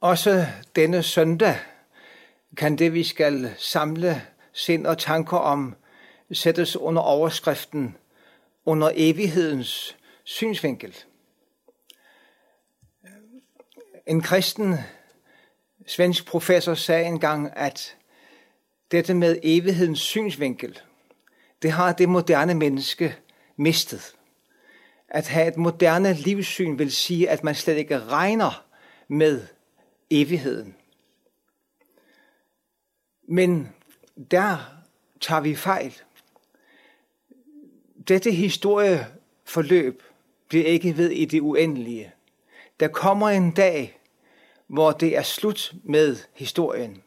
Også denne søndag kan det, vi skal samle sind og tanker om, sættes under overskriften under evighedens synsvinkel. En kristen svensk professor sagde engang, at dette med evighedens synsvinkel, det har det moderne menneske mistet. At have et moderne livssyn vil sige, at man slet ikke regner med evigheden. Men der tager vi fejl. Dette historieforløb bliver ikke ved i det uendelige. Der kommer en dag, hvor det er slut med historien,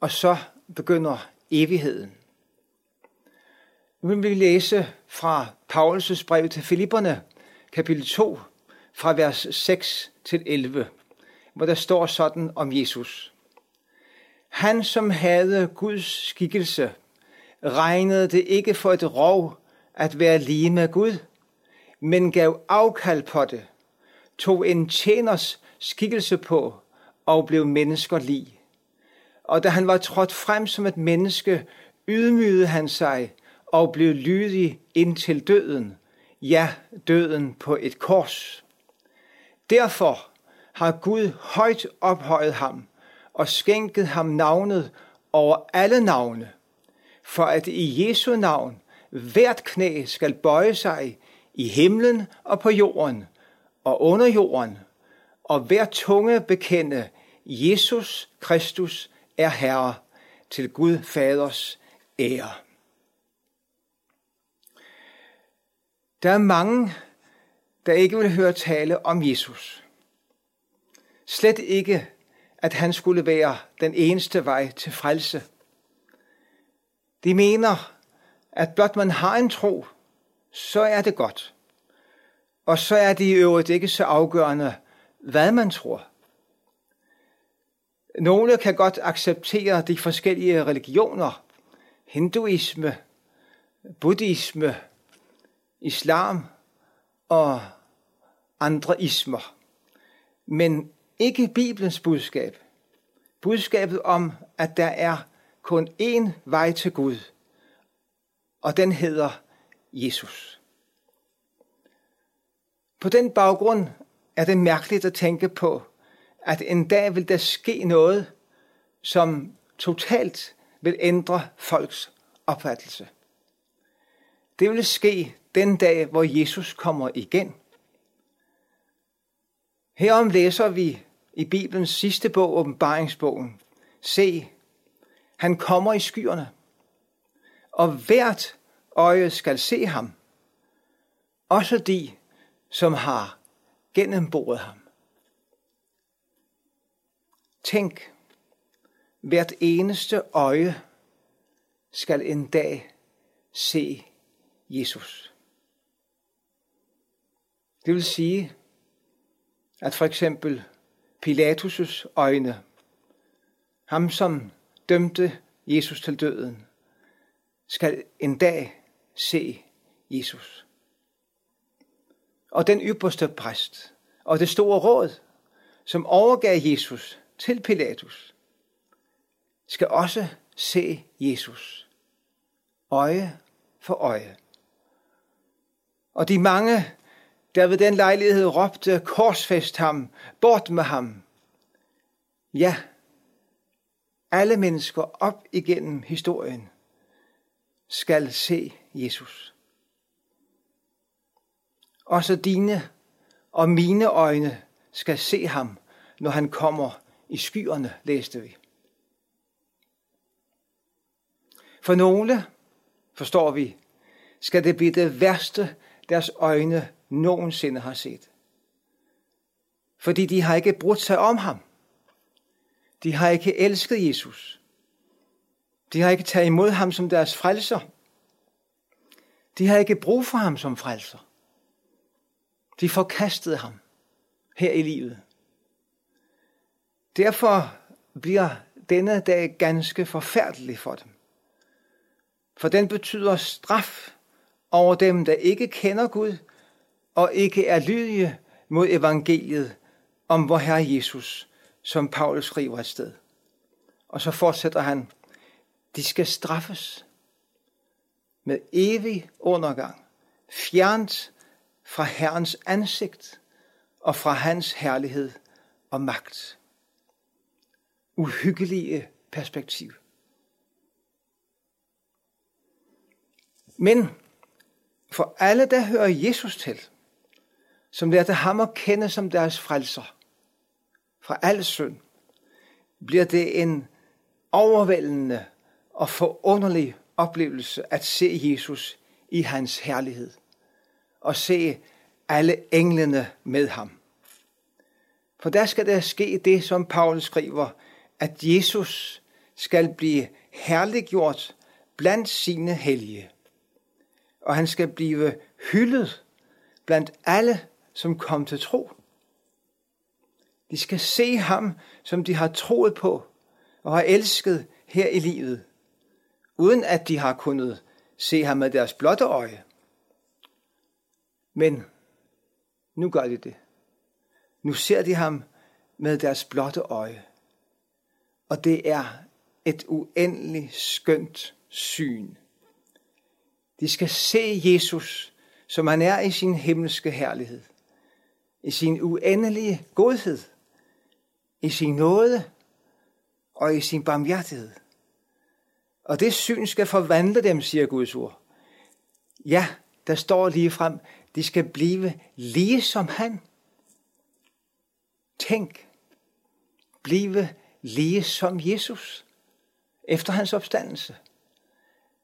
og så begynder evigheden. Nu vil vi læse fra Paulus' brev til Filipperne, kapitel 2, fra vers 6 til 11, hvor der står sådan om Jesus. Han, som havde Guds skikkelse, regnede det ikke for et rov at være lige med Gud, men gav afkald på det, tog en tjeners skikkelse på og blev mennesker lig. Og da han var trådt frem som et menneske, ydmygede han sig og blev lydig indtil døden, ja, døden på et kors. Derfor har Gud højt ophøjet ham og skænket ham navnet over alle navne, for at i Jesu navn hvert knæ skal bøje sig i himlen og på jorden og under jorden, og hver tunge bekende, Jesus Kristus er Herre til Gud Faders ære. Der er mange, der ikke vil høre tale om Jesus. Slet ikke, at han skulle være den eneste vej til frelse. De mener, at blot man har en tro, så er det godt. Og så er det i øvrigt ikke så afgørende, hvad man tror. Nogle kan godt acceptere de forskellige religioner, hinduisme, buddhisme, islam og andre ismer. Men ikke Bibelens budskab. Budskabet om, at der er kun én vej til Gud, og den hedder Jesus. På den baggrund er det mærkeligt at tænke på, at en dag vil der ske noget, som totalt vil ændre folks opfattelse. Det vil ske den dag, hvor Jesus kommer igen. Herom læser vi i Bibelens sidste bog, åbenbaringsbogen. Se, han kommer i skyerne, og hvert øje skal se ham, også de, som har gennemboret ham. Tænk, hvert eneste øje skal en dag se Jesus. Det vil sige, at for eksempel Pilatus' øjne, ham som dømte Jesus til døden, skal en dag se Jesus. Og den ypperste præst og det store råd, som overgav Jesus til Pilatus, skal også se Jesus. Øje for øje. Og de mange, der ved den lejlighed råbte, korsfest ham, bort med ham. Ja, alle mennesker op igennem historien skal se Jesus. Også dine og mine øjne skal se ham, når han kommer i skyerne, læste vi. For nogle, forstår vi, skal det blive det værste, deres øjne nogensinde har set. Fordi de har ikke brudt sig om ham. De har ikke elsket Jesus. De har ikke taget imod ham som deres frelser. De har ikke brug for ham som frelser. De forkastede ham her i livet. Derfor bliver denne dag ganske forfærdelig for dem. For den betyder straf over dem, der ikke kender Gud og ikke er lydige mod evangeliet om vor Herre Jesus, som Paulus skriver et sted. Og så fortsætter han, de skal straffes med evig undergang, fjernt fra Herrens ansigt og fra hans herlighed og magt. Uhyggelige perspektiv. Men for alle, der hører Jesus til, som lærte ham at kende som deres frelser, fra al synd, bliver det en overvældende og forunderlig oplevelse at se Jesus i hans herlighed og se alle englene med ham. For der skal der ske det, som Paulus skriver, at Jesus skal blive herliggjort blandt sine hellige. Og han skal blive hyldet blandt alle, som kom til tro. De skal se ham, som de har troet på og har elsket her i livet, uden at de har kunnet se ham med deres blotte øje. Men nu gør de det. Nu ser de ham med deres blotte øje. Og det er et uendeligt skønt syn. De skal se Jesus, som han er i sin himmelske herlighed, i sin uendelige godhed, i sin nåde og i sin barmhjertighed. Og det syn skal forvandle dem, siger Guds ord. Ja, der står lige frem, de skal blive lige som han. Tænk, blive lige som Jesus efter hans opstandelse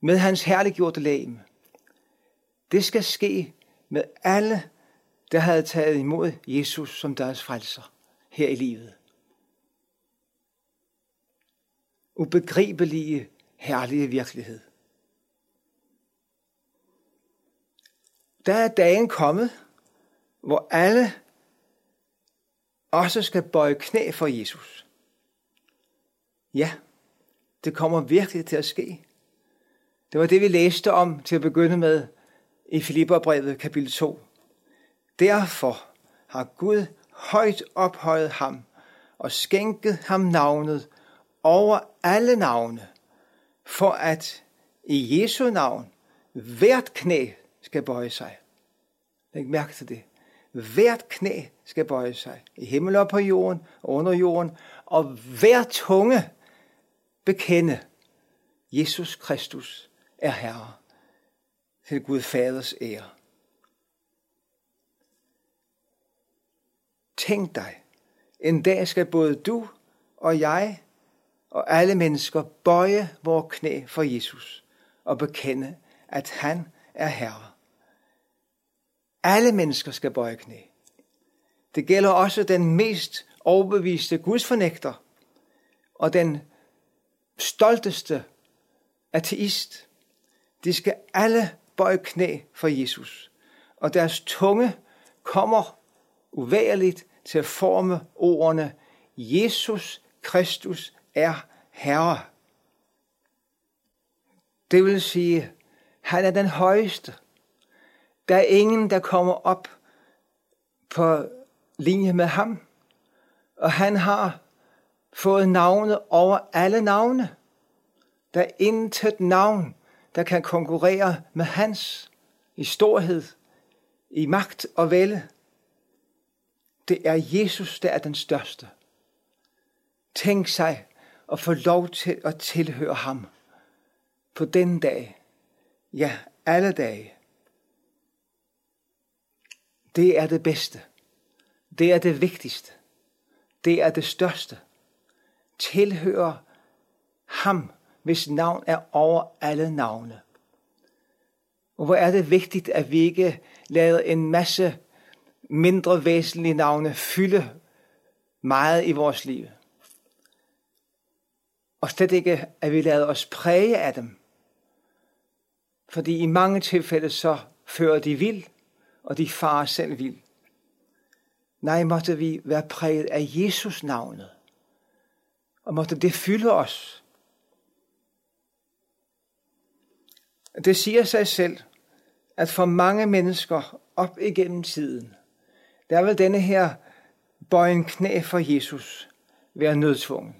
med hans herliggjorte lægeme. Det skal ske med alle, der havde taget imod Jesus som deres frelser her i livet. Ubegribelige, herlige virkelighed. Der er dagen kommet, hvor alle også skal bøje knæ for Jesus. Ja, det kommer virkelig til at ske. Det var det, vi læste om til at begynde med i Filipperbrevet kapitel 2. Derfor har Gud højt ophøjet ham og skænket ham navnet over alle navne, for at i Jesu navn hvert knæ skal bøje sig. Læg mærke til det. Hvert knæ skal bøje sig i himmel og på jorden og under jorden, og hver tunge bekende, Jesus Kristus er Herre til Gud Faders ære. Tænk dig, en dag skal både du og jeg og alle mennesker bøje vores knæ for Jesus og bekende, at han er Herre. Alle mennesker skal bøje knæ. Det gælder også den mest overbeviste gudsfornægter og den stolteste ateist. De skal alle bøje knæ for Jesus, og deres tunge kommer uværligt til at forme ordene Jesus Kristus er Herre. Det vil sige, han er den højeste. Der er ingen, der kommer op på linje med ham. Og han har fået navnet over alle navne. Der er intet navn, der kan konkurrere med hans i storhed, i magt og vælde. Det er Jesus, der er den største. Tænk sig at få lov til at tilhøre ham på den dag. Ja, alle dage. Det er det bedste. Det er det vigtigste. Det er det største. Tilhører ham, hvis navn er over alle navne. Og hvor er det vigtigt, at vi ikke lader en masse mindre væsentlige navne fylde meget i vores liv. Og slet ikke, at vi lader os præge af dem. Fordi i mange tilfælde så fører de vild, og de farer selv vild. Nej, måtte vi være præget af Jesus navnet. Og måtte det fylde os. Det siger sig selv, at for mange mennesker op igennem tiden, der vil denne her bøjen knæ for Jesus være nødtvungen.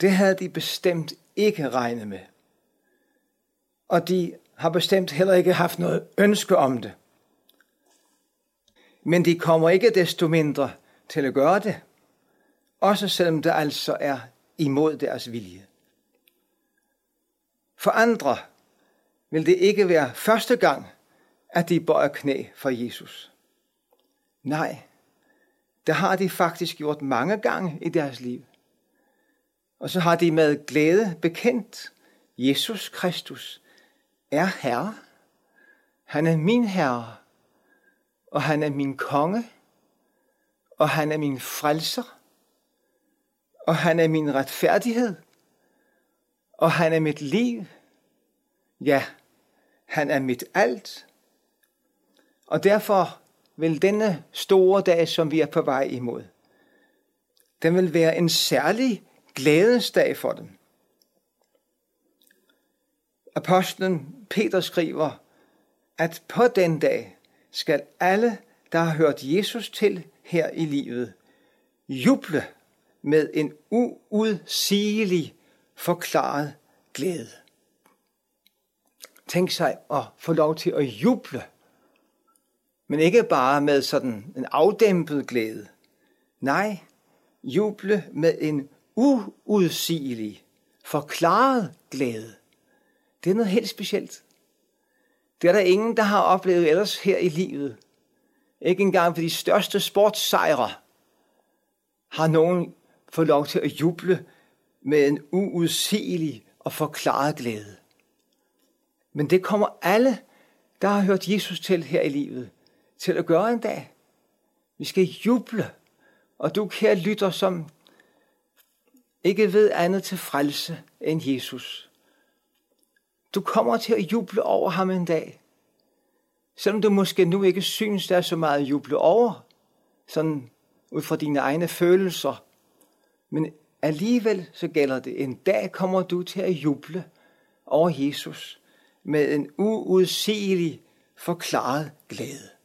Det havde de bestemt ikke regnet med. Og de har bestemt heller ikke haft noget ønske om det. Men de kommer ikke desto mindre til at gøre det, også selvom det altså er imod deres vilje. For andre vil det ikke være første gang, at de bøjer knæ for Jesus. Nej, det har de faktisk gjort mange gange i deres liv. Og så har de med glæde bekendt, Jesus Kristus er Herre. Han er min Herre, og han er min konge, og han er min frelser, og han er min retfærdighed, og han er mit liv. Ja, han er mit alt. Og derfor vil denne store dag, som vi er på vej imod, den vil være en særlig glædesdag for dem. Apostlen Peter skriver, at på den dag skal alle, der har hørt Jesus til her i livet, juble med en uudsigelig forklaret glæde. Tænk sig at få lov til at juble, men ikke bare med sådan en afdæmpet glæde. Nej, juble med en uudsigelig, forklaret glæde. Det er noget helt specielt. Det er der ingen, der har oplevet ellers her i livet. Ikke engang for de største sportssejre har nogen fået lov til at juble med en uudsigelig og forklaret glæde. Men det kommer alle, der har hørt Jesus til her i livet, til at gøre en dag. Vi skal juble. Og du, kære lytter, som ikke ved andet til frelse end Jesus. Du kommer til at juble over ham en dag. Selvom du måske nu ikke synes, der er så meget at juble over, sådan ud fra dine egne følelser. Men alligevel så gælder det. En dag kommer du til at juble over Jesus med en uudsigelig forklaret glæde.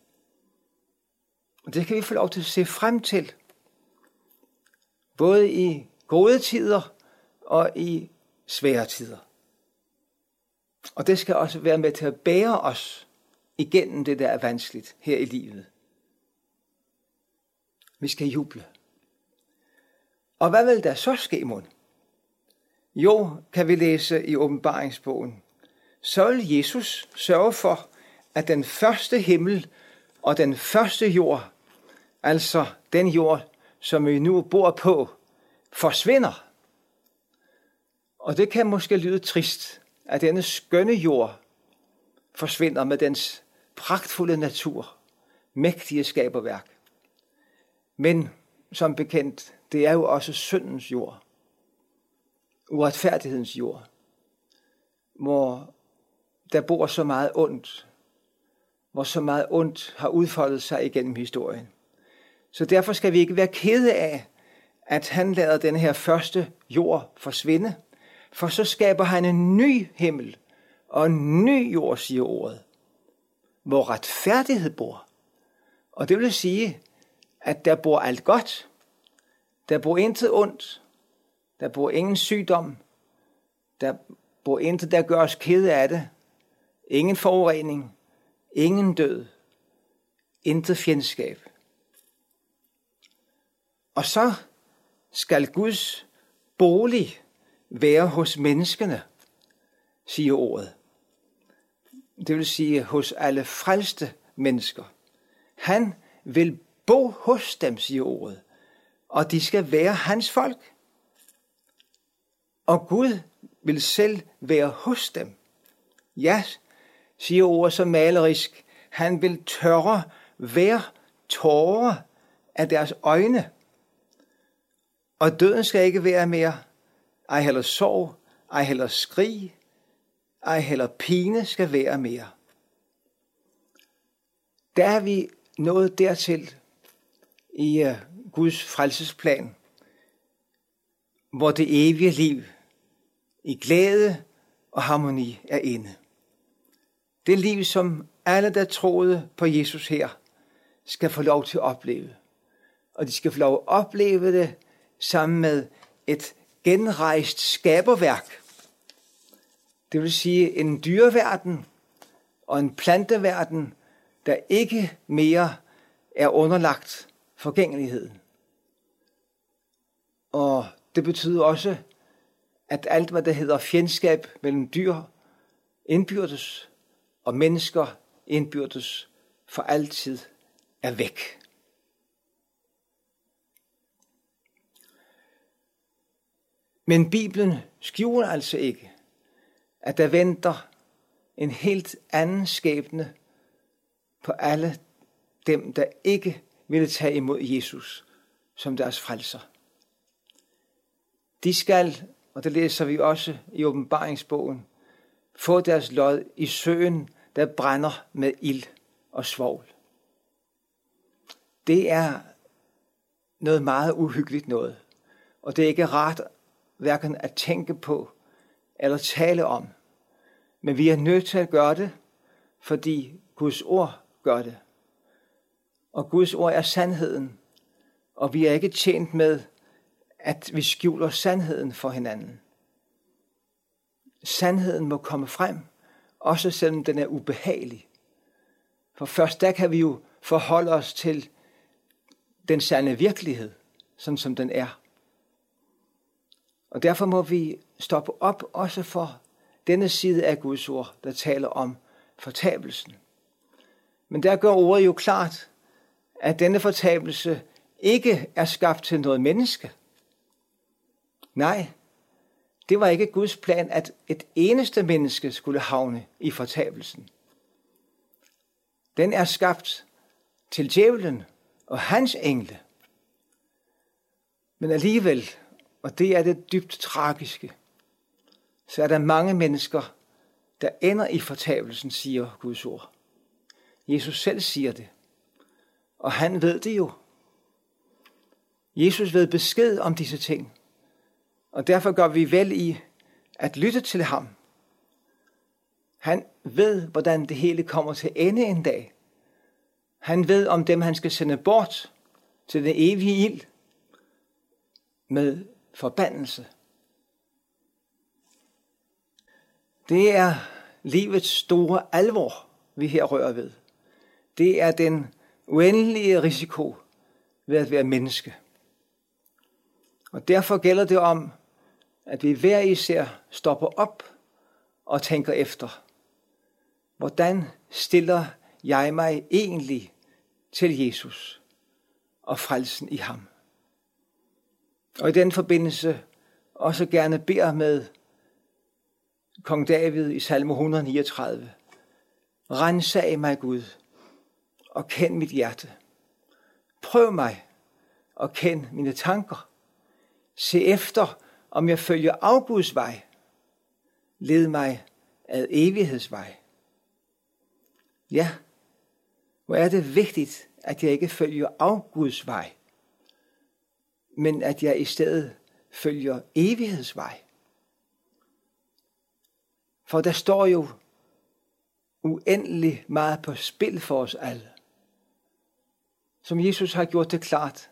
Og det kan vi få lov til at se frem til. Både i gode tider og i svære tider. Og det skal også være med til at bære os igennem det, der er vanskeligt her i livet. Vi skal juble. Og hvad vil der så ske, mon? Jo, kan vi læse i åbenbaringsbogen. Så vil Jesus sørge for, at den første himmel og den første jord, altså den jord, som vi nu bor på, forsvinder. Og det kan måske lyde trist, at denne skønne jord forsvinder med dens pragtfulde natur, mægtige skaberværk. Men som bekendt, det er jo også syndens jord, uretfærdighedens jord, hvor der bor så meget ondt, hvor så meget ondt har udfoldet sig igennem historien. Så derfor skal vi ikke være kede af, at han lader den her første jord forsvinde, for så skaber han en ny himmel og en ny jord, siger ordet, hvor retfærdighed bor. Og det vil sige, at der bor alt godt, der bor intet ondt, der bor ingen sygdom, der bor intet, der gør os kede af det, ingen forurening, ingen død, intet fjendskab. Og så skal Guds bolig være hos menneskene, siger ordet. Det vil sige hos alle frelste mennesker. Han vil bo hos dem, siger ordet, og de skal være hans folk. Og Gud vil selv være hos dem. Ja, siger ordet så malerisk, han vil tørre hver tårer af deres øjne. Og døden skal ikke være mere. Ej heller sorg, ej heller skrig, ej heller pine skal være mere. Der er vi nået dertil i øh, Guds frelsesplan, hvor det evige liv i glæde og harmoni er inde. Det liv, som alle, der troede på Jesus her, skal få lov til at opleve. og de skal få lov at opleve det sammen med et genrejst skaberværk. Det vil sige en dyreverden og en planteverden, der ikke mere er underlagt forgængeligheden. Og det betyder også, at alt, hvad der hedder fjendskab mellem dyr indbyrdes og mennesker indbyrdes for altid er væk. Men Bibelen skjuler altså ikke, at der venter en helt anden skæbne på alle dem, der ikke ville tage imod Jesus som deres frelser. De skal, og det læser vi også i åbenbaringsbogen, få deres lod i søen, der brænder med ild og svovl. Det er noget meget uhyggeligt noget, og det er ikke rart hverken at tænke på eller tale om. Men vi er nødt til at gøre det, fordi Guds ord gør det. Og Guds ord er sandheden, og vi er ikke tjent med, at vi skjuler sandheden for hinanden. Sandheden må komme frem, også selvom den er ubehagelig. For først der kan vi jo forholde os til den sande virkelighed, sådan som den er. Og derfor må vi stoppe op også for denne side af Guds ord, der taler om fortabelsen. Men der gør ordet jo klart, at denne fortabelse ikke er skabt til noget menneske. Nej, det var ikke Guds plan, at et eneste menneske skulle havne i fortabelsen. Den er skabt til djævlen og hans engle. Men alligevel, og det er det dybt tragiske, så er der mange mennesker, der ender i fortabelsen, siger Guds ord. Jesus selv siger det, og han ved det jo. Jesus ved besked om disse ting, og derfor gør vi vel i at lytte til ham. Han ved, hvordan det hele kommer til ende en dag. Han ved om dem, han skal sende bort til den evige ild med forbandelse. Det er livets store alvor, vi her rører ved. Det er den uendelige risiko ved at være menneske. Og derfor gælder det om, at vi hver især stopper op og tænker efter. Hvordan stiller jeg mig egentlig til Jesus og frelsen i ham? Og i den forbindelse også gerne beder med kong David i salme 139. Rensag mig, Gud, og kend mit hjerte. Prøv mig og kend mine tanker. Se efter, om jeg følger afguds vej. Led mig ad evighedsvej. Ja, hvor er det vigtigt, at jeg ikke følger afguds vej, men at jeg i stedet følger evighedsvej. For der står jo uendelig meget på spil for os alle. Som Jesus har gjort det klart.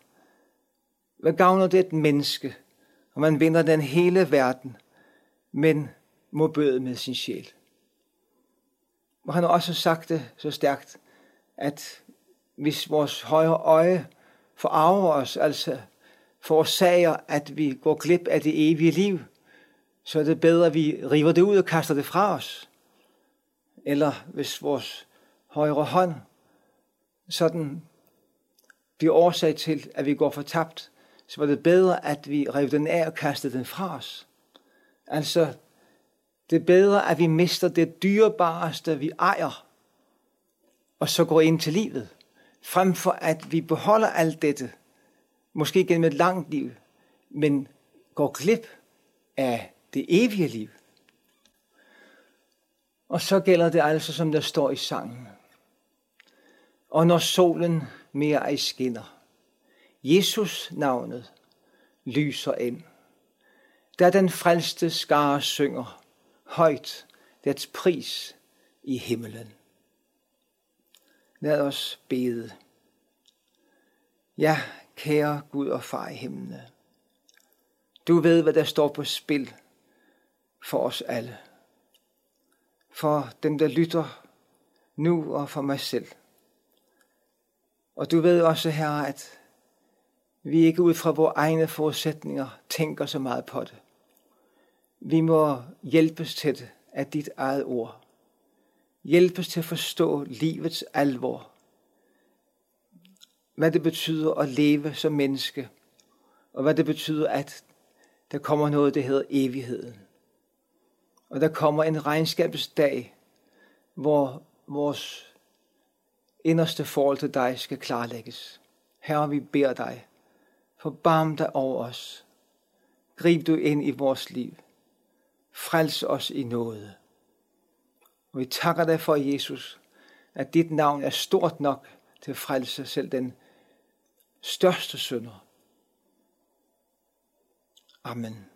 Hvad gavner det et menneske, og man vinder den hele verden, men må bøde med sin sjæl? Og han har også sagt det så stærkt, at hvis vores højre øje forarver os, altså forårsager, at vi går glip af det evige liv, så er det bedre, at vi river det ud og kaster det fra os. Eller hvis vores højre hånd sådan bliver årsag til, at vi går fortabt, så var det bedre, at vi rev den af og kastede den fra os. Altså, det er bedre, at vi mister det dyrebareste, vi ejer, og så går ind til livet, frem for at vi beholder alt dette, måske gennem et langt liv, men går glip af det evige liv. Og så gælder det altså, som der står i sangen. Og når solen mere ej skinner, Jesus navnet lyser ind. Da den frelste skare synger højt dets pris i himmelen. Lad os bede. Ja, kære Gud og far i himlene. Du ved, hvad der står på spil for os alle. For dem, der lytter nu og for mig selv. Og du ved også, Herre, at vi ikke ud fra vores egne forudsætninger tænker så meget på det. Vi må hjælpes til det af dit eget ord. Hjælpes til at forstå livets alvor. Hvad det betyder at leve som menneske. Og hvad det betyder, at der kommer noget, der hedder evigheden. Og der kommer en regnskabsdag, hvor vores inderste forhold til dig skal klarlægges. Herre, vi beder dig, forbarm dig over os. Grib du ind i vores liv. Frels os i noget. Og vi takker dig for, Jesus, at dit navn er stort nok til at frelse selv den største synder. Amen.